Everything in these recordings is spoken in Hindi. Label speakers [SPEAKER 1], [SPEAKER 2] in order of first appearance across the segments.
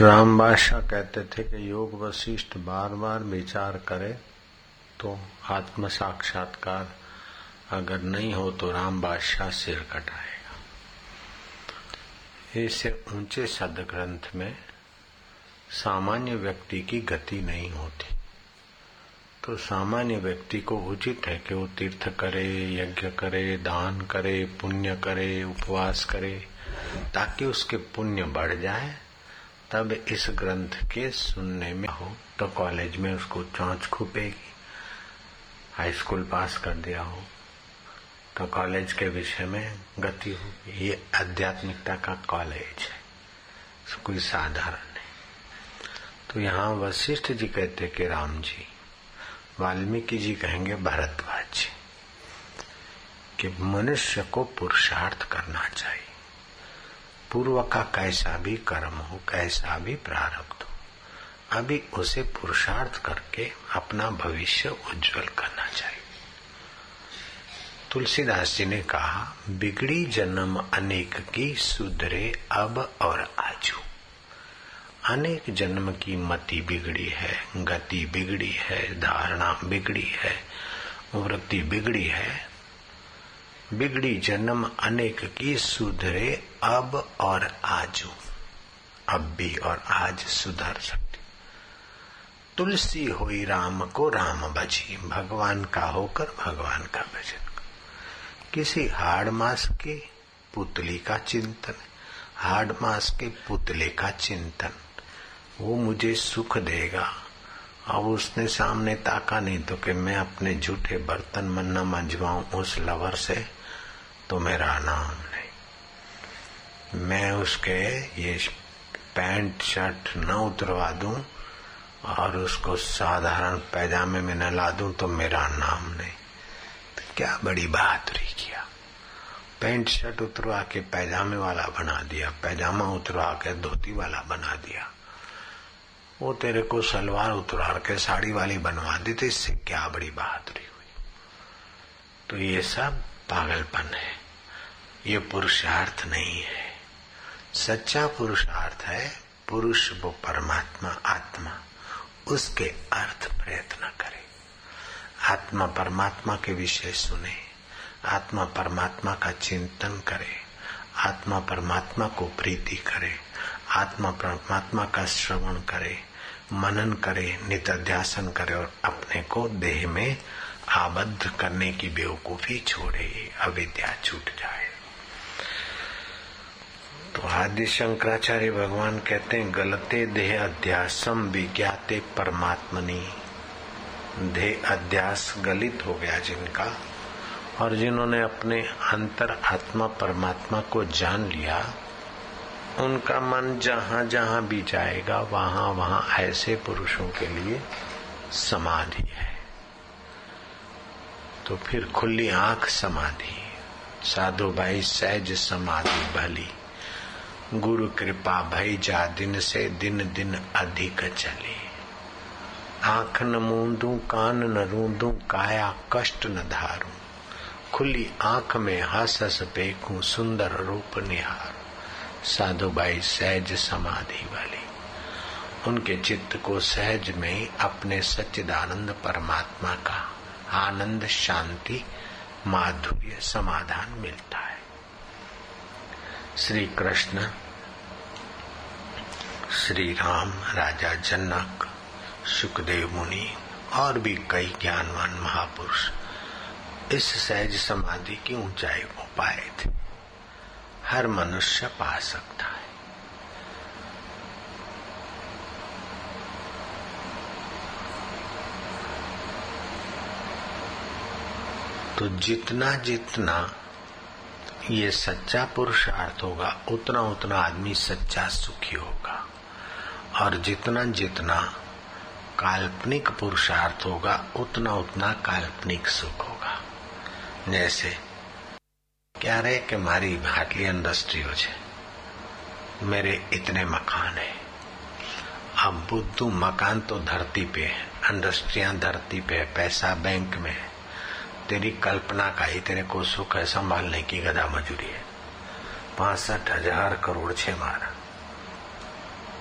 [SPEAKER 1] राम बादशाह कहते थे कि योग वशिष्ठ बार बार विचार करे तो आत्म साक्षात्कार अगर नहीं हो तो राम बादशाह सिर कटाएगा। इससे ऊँचे सद ग्रंथ में सामान्य व्यक्ति की गति नहीं होती। तो सामान्य व्यक्ति को उचित है कि वो तीर्थ करे, यज्ञ करे, दान करे, पुण्य करे, उपवास करे, ताकि उसके पुण्य बढ़ जाए। तब इस ग्रंथ के सुनने में हो तो कॉलेज में उसको चौंच खुपेगी, हाई स्कूल पास कर दिया हो तो कॉलेज के विषय में गति होगी। ये आध्यात्मिकता का कॉलेज है कोई साधारण नहीं तो यहाँ वशिष्ठ जी कहते कि राम जी, वाल्मीकि जी कहेंगे भरद्वाज जी कि मनुष्य को पुरुषार्थ करना चाहिए। पूर्व का कैसा भी कर्म हो, कैसा भी प्रारब्ध हो, अभी उसे पुरुषार्थ करके अपना भविष्य उज्जवल करना चाहिए। तुलसीदास जी ने कहा, बिगड़ी जन्म अनेक की सुधरे अब और आजू। अनेक जन्म की मति बिगड़ी है, गति बिगड़ी है, धारणा बिगड़ी है, वृत्ति बिगड़ी है बिगड़ी जन्म अनेक की सुधरे अब और आजू। अब भी और आज सुधर सकती। तुलसी हुई राम को राम भजी। भगवान का होकर भगवान का भजन। किसी हाड़ मास के पुतली का चिंतन। हाड़ मास के पुतले का चिंतन। वो मुझे सुख देगा। अब उसने सामने ताका नहीं तो कि मैं अपने झूठे बर्तन मन न मंजवाऊं उस लवर से। तो मेरा नाम नहीं। मैं उसके ये पैंट शर्ट न उतरवा दूँ और उसको साधारण पैजामे में न ला दूँ तो मेरा नाम नहीं। तो क्या बड़ी बहादुरी किया। पैंट शर्ट उतरवा के पैजामे वाला बना दिया, पैजामा उतरवा के धोती वाला बना दिया। वो तेरे को सलवार उतरा के साड़ी वाली बनवा दी तो इससे क्या बड़ी बहादुरी हुई। तो ये सब पागलपन है। ये पुरुषार्थ नहीं है। सच्चा पुरुषार्थ है, पुरुष वो परमात्मा, आत्मा, उसके अर्थ प्रयत्न करे। आत्मा परमात्मा के विषय सुने, आत्मा परमात्मा का चिंतन करे, आत्मा परमात्मा को प्रीति करे, आत्मा परमात्मा का श्रवण करे, मनन करे, नित्याध्यासन करे और अपने को देह में आबद्ध करने की बेवकूफ़ी छोड़े, अविद्या छूट जाए। आदि शंकराचार्य भगवान कहते हैं, गलते देह अध्यासम विज्ञाते परमात्मनी। देह अध्यास गलित हो गया जिनका, और जिन्होंने अपने अंतर आत्मा परमात्मा को जान लिया, उनका मन जहाँ जहाँ भी जाएगा, वहाँ वहाँ ऐसे पुरुषों के लिए समाधि है। तो फिर खुली आँख समाधि, साधु भाई सहज समाधि भली। गुरु कृपा भई जा, दिन से दिन दिन अधिक चले। आँख न मूंदू, कान न रूंदू, काया कष्ट न धारू। खुली आँख में हस हस पेखू सुंदर रूप निहार। साधु बाई सहज समाधि वाली। उनके चित्त को सहज में अपने सच्चिदानंद परमात्मा का आनंद, शांति, माधुर्य, समाधान मिलता है। श्री कृष्ण श्री राम राजा जनक, सुखदेव मुनि, और भी कई ज्ञानवान महापुरुष इस सहज समाधि की ऊंचाई को पाए थे। हर मनुष्य पा सकता है। तो जितना जितना ये सच्चा पुरुषार्थ होगा, उतना उतना आदमी सच्चा सुखी होगा। और जितना जितना काल्पनिक पुरुषार्थ होगा, उतना उतना काल्पनिक सुख होगा। जैसे, क्या रहे कि मारी भाटली इंडस्ट्री हो जाए? मेरे इतने मकान है। अब बुद्धू मकान तो धरती पे है इंडस्ट्रिया धरती पे है, पैसा बैंक में है। तेरी कल्पना का ही तेरे को सुख है संभालने की गदा मजूरी है पांसठ हजार करोड़ छे मारा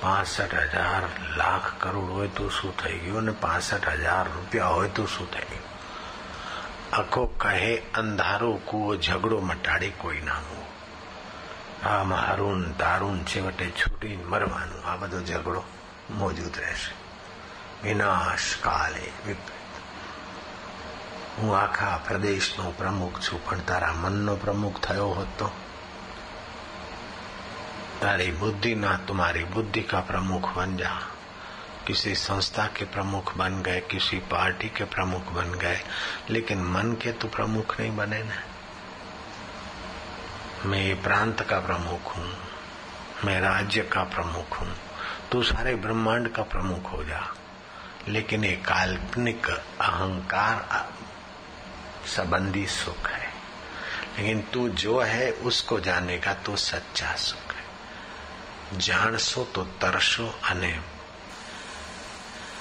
[SPEAKER 1] પાસઠ હજાર લાખ કરોડ હોય તો શું થઈ ગયું ને પાસઠ હજાર રૂપિયા હોય તો શું થઈ ગયું આખો કહે અંધારો કુવો ઝઘડો મટાડી કોઈ નાનું આ મારું તારું છેવટે છૂટી મરવાનું આ બધો ઝઘડો મોજૂદ રહેશે વિનાશ કાલે હું આખા પ્રદેશનો પ્રમુખ છું પણ તારા મનનો પ્રમુખ થયો હોત તો तारी बुद्धि ना तुम्हारी बुद्धि का प्रमुख बन जा किसी संस्था के प्रमुख बन गए किसी पार्टी के प्रमुख बन गए लेकिन मन के तो प्रमुख नहीं बने ना मैं ये प्रांत का प्रमुख हूँ मैं राज्य का प्रमुख हूँ तू सारे ब्रह्मांड का प्रमुख हो जा लेकिन ये काल्पनिक अहंकार संबंधी सुख है लेकिन तू जो है उसको जानेगा तो सच्चा सुख है જાણશો તો તરશો અને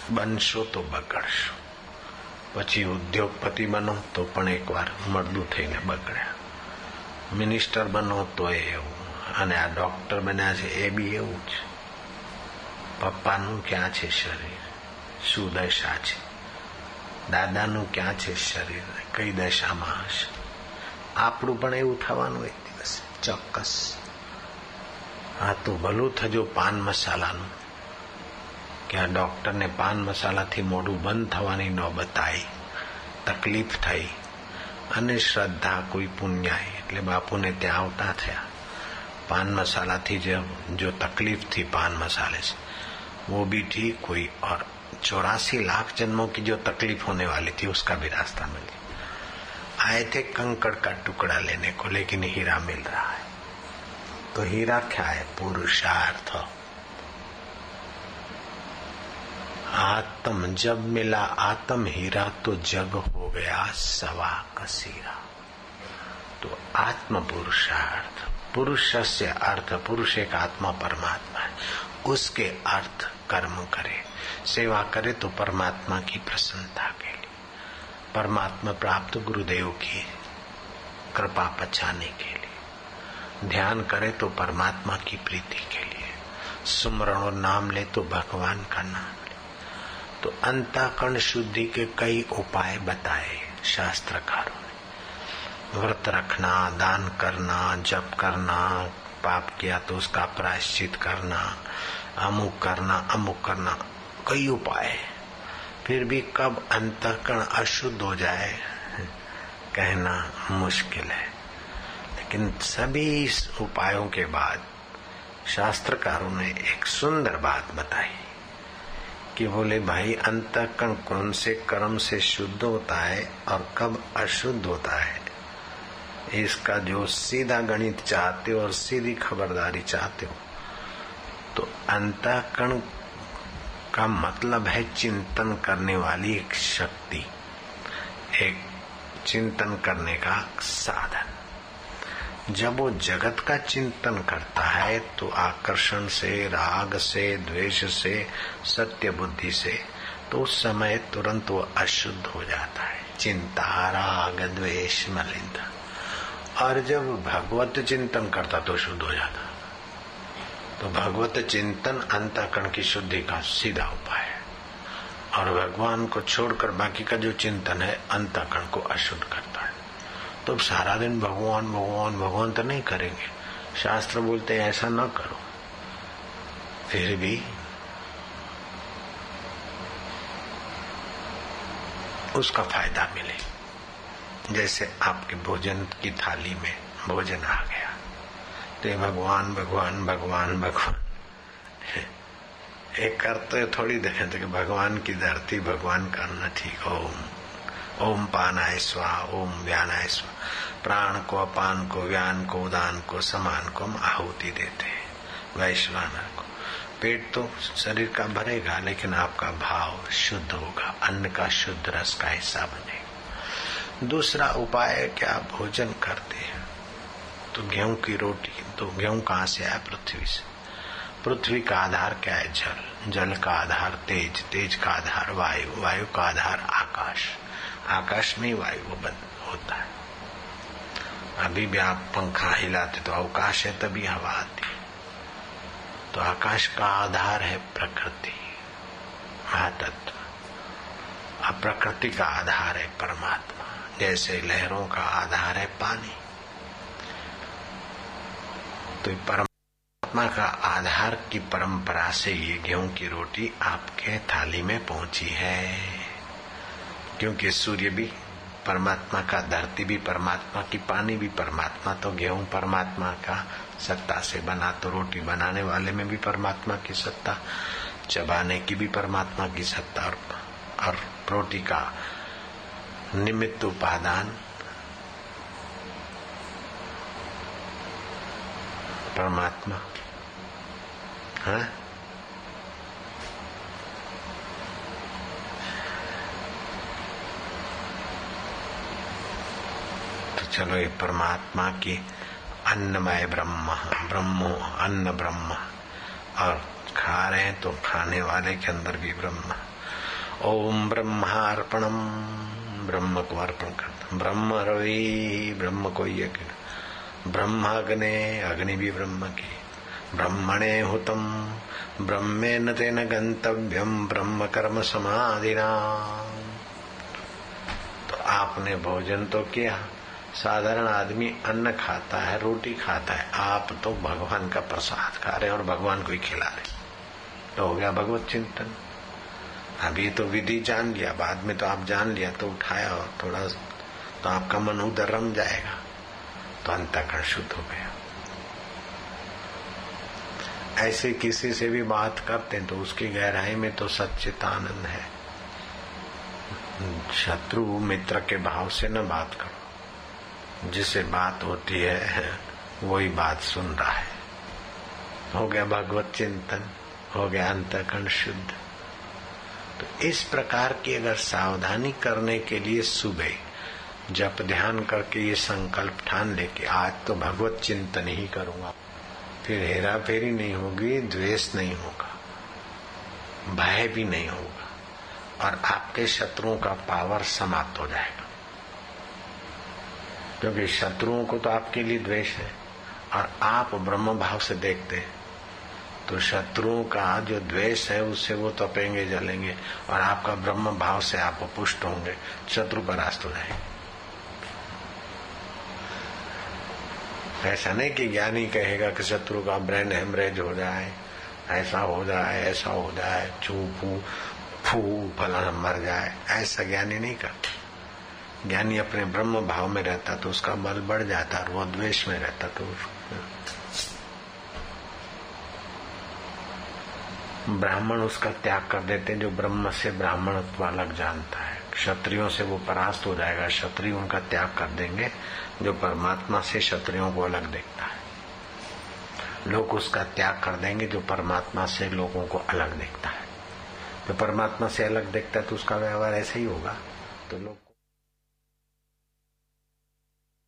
[SPEAKER 1] બનશો તો બગડશો પછી ઉદ્યોગપતિ બનો તો પણ એકવાર મળદું થઈને બગડ્યા મિનિસ્ટર બનો તો એવું અને આ ડોક્ટર બન્યા છે એ બી એવું જ પપ્પાનું ક્યાં છે શરીર શું દશા છે દાદાનું ક્યાં છે શરીર કઈ દશામાં હશે આપણું પણ એવું થવાનું એક દિવસ ચોક્કસ આ તો ભલું થજો પાન મસાલાનું કે આ ડોક્ટરને પાન મસાલાથી મોઢું બંધ થવાની નોબત આવી તકલીફ થઈ અને શ્રદ્ધા કોઈ પુણ્યાય એટલે બાપુને ત્યાં આવતા થયા पान मसाला थी जो जो तकलीफ थी पान मसाले से वो भी ठीक हुई और चौरासी लाख जन्मों की जो तकलीफ़ होने वाली थी, उसका भी रास्ता मिल गया। आए थे कंकड़ का टुकड़ा लेने को, लेकिन हीरा मिल रहा है। तो हीरा क्या है? पुरुषार्थ। आत्म, जब मिला आत्म, हीरा तो जग हो गया सवा कसीरा। तो आत्म पुरुषार्थ। पुरुष से अर्थ, पुरुष एक आत्मा परमात्मा है। उसके अर्थ कर्म करे। सेवा करे तो परमात्मा की प्रसन्नता के लिए, परमात्मा प्राप्त गुरुदेव की कृपा पचाने के लिए, ध्यान करे तो परमात्मा की प्रीति के लिए, सुमरण और नाम ले तो भगवान का नाम ले। तो अंतःकरण शुद्धि के कई उपाय बताए शास्त्रकारों ने। व्रत रखना, दान करना, जप करना, पाप किया तो उसका प्रायश्चित करना, अमुक करना अमुक करना कई उपाय फिर भी कब अंतःकरण अशुद्ध हो जाए, कहना मुश्किल है। लेकिन सभी इस उपायों के बाद शास्त्रकारों ने एक सुंदर बात बताई कि बोले, भाई, अंतःकरण कौन से कर्म से शुद्ध होता है और कब अशुद्ध होता है? इसका जो सीधा गणित चाहते हो और सीधी खबरदारी चाहते हो तो अंतःकरण का मतलब है चिंतन करने वाली एक शक्ति, एक चिंतन करने का साधन। जब वो जगत का चिंतन करता है तो आकर्षण से, राग से, द्वेष से, सत्य बुद्धि से तो उस समय तुरंत वो अशुद्ध हो जाता है। चिंता, राग, द्वेष मलिंदा और जब भगवत चिंतन करता तो शुद्ध हो जाता। तो भगवत चिंतन अंतकरण की शुद्धि का सीधा उपाय है। और भगवान को छोड़कर बाकी का जो चिंतन है, अंतकरण को अशुद्ध करता है। तो सारा दिन भगवान भगवान भगवान तो नहीं करेंगे। शास्त्र बोलते हैं, ऐसा न करो। फिर भी उसका फ़ायदा मिले। जैसे आपके भोजन की थाली में भोजन आ गया। तो भगवान भगवान भगवान भगवान। एक करते थोड़ी देखें तो भगवान की धरती भगवान करना ठीक ओम ओम पानाय स्वा, ओम व्यानाय स्वा। प्राण को, अपान को, व्यान को, उदान को, समान को हम आहुति देते हैं, वैश्वानर को। पेट तो शरीर का भरेगा, लेकिन आपका भाव शुद्ध होगा, अन्न का शुद्ध रस का हिस्सा बनेगा। दूसरा उपाय क्या भोजन करते हैं। तो गेहूँ की रोटी तो गेहूँ कहाँ से आया? पृथ्वी से। पृथ्वी का आधार क्या है? जल। जल का आधार तेज तेज का आधार वायु वायु का आधार आकाश। आकाश में वायु होता है। अभी भी आप पंखा हिलाते तो अवकाश है, तभी हवा आती तो आकाश का आधार है प्रकृति। महातत्व प्रकृति का आधार है परमात्मा। जैसे लहरों का आधार है पानी। तो परमात्मा का आधार की परंपरा से ये गेहूँ की रोटी आपके थाली में पहुँची है। क्योंकि सूर्य भी परमात्मा का धरती भी परमात्मा की पानी भी परमात्मा तो गेहूँ परमात्मा का सत्ता से बना तो रोटी बनाने वाले में भी परमात्मा की सत्ता चबाने की भी परमात्मा की सत्ता और, और रोटी का निमित्त उपादान परमात्मा। है? तो चलो ये परमात्मा की अन्नमय ब्रह्म, ब्रह्मो अन्न ब्रह्म। और खा रहे हैं तो खाने वाले के अंदर भी ब्रह्म। ओम ब्रह्मार्पणम, ब्रह्म को अर्पण करता ब्रह्म रवि, ब्रह्म को यज्ञ। ब्रह्म अग्ने भी ब्रह्म की ब्रह्मणे हुतम ब्रह्मे न तेन गंतव्यम ब्रह्म कर्म समाधिना तो आपने भोजन तो किया। साधारण आदमी अन्न खाता है, रोटी खाता है। आप तो भगवान का प्रसाद खा रहे और भगवान को ही खिला रहे तो हो गया भगवत चिंतन। अभी तो विधि जान लिया, बाद में तो आप जान लिया तो उठाया और थोड़ा तो आपका मन उधर रम जाएगा। तो अंतकरण शुद्ध हो गया। ऐसे किसी से भी बात करते हैं तो उसकी गहराई में तो सच्चित आनंद है। शत्रु मित्र के भाव से न बात करो। जिसे बात होती है, वही बात सुन रहा है। हो गया भगवत चिंतन, हो गया अंतकरण शुद्ध। तो इस प्रकार की अगर सावधानी करने के लिए सुबह जब ध्यान करके ये संकल्प ठान ले कि आज तो भगवत चिंतन ही करूँगा। फिर हेरा फेरी नहीं होगी, द्वेष नहीं होगा, भय भी नहीं होगा, और आपके शत्रुओं का पावर समाप्त हो जाएगा। क्योंकि शत्रुओं को तो आपके लिए द्वेष है, और आप ब्रह्म भाव से देखते हैं। तो शत्रुओं का जो द्वेष है, उससे वो तपेंगे, जलेंगे, और आपका ब्रह्म भाव से आप पुष्ट होंगे, शत्रु परास्त हो जाएँगे। ऐसा नहीं कि ज्ञानी कहेगा कि शत्रु का ब्रेन हेमरेज हो जाए, ऐसा हो जाए, ऐसा हो जाए चू फू फू फलाना मर जाए। ऐसा ज्ञानी नहीं करता। ज्ञानी अपने ब्रह्म भाव में रहता तो उसका बल बढ़ जाता और वो द्वेष में रहता तो ब्राह्मण उसका त्याग कर देते जो ब्रह्म से ब्राह्मण अलग जानता है। क्षत्रियों से वो परास्त हो जाएगा। क्षत्रिय उनका त्याग कर देंगे, जो परमात्मा से क्षत्रियों को अलग देखता है। लोग उसका त्याग कर देंगे, जो परमात्मा से लोगों को अलग देखता है। जो परमात्मा से अलग देखता है तो उसका व्यवहार ऐसे ही होगा। तो लोग